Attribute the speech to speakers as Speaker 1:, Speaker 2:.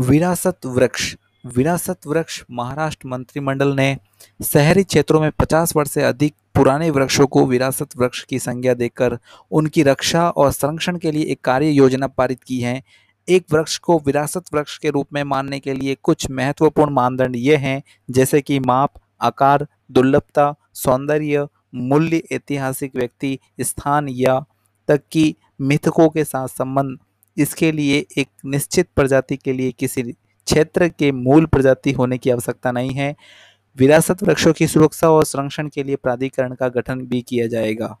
Speaker 1: विरासत वृक्ष। विरासत वृक्ष महाराष्ट्र मंत्रिमंडल ने शहरी क्षेत्रों में 50 वर्ष से अधिक पुराने वृक्षों को विरासत वृक्ष की संज्ञा देकर उनकी रक्षा और संरक्षण के लिए एक कार्य योजना पारित की है। एक वृक्ष को विरासत वृक्ष के रूप में मानने के लिए कुछ महत्वपूर्ण मानदंड ये हैं, जैसे कि माप, आकार, दुर्लभता, सौंदर्य, मूल्य, ऐतिहासिक व्यक्ति, स्थान या तक कि मिथकों के साथ संबंध। इसके लिए एक निश्चित प्रजाति के लिए किसी क्षेत्र के मूल प्रजाति होने की आवश्यकता नहीं है। विरासत वृक्षों की सुरक्षा और संरक्षण के लिए प्राधिकरण का गठन भी किया जाएगा।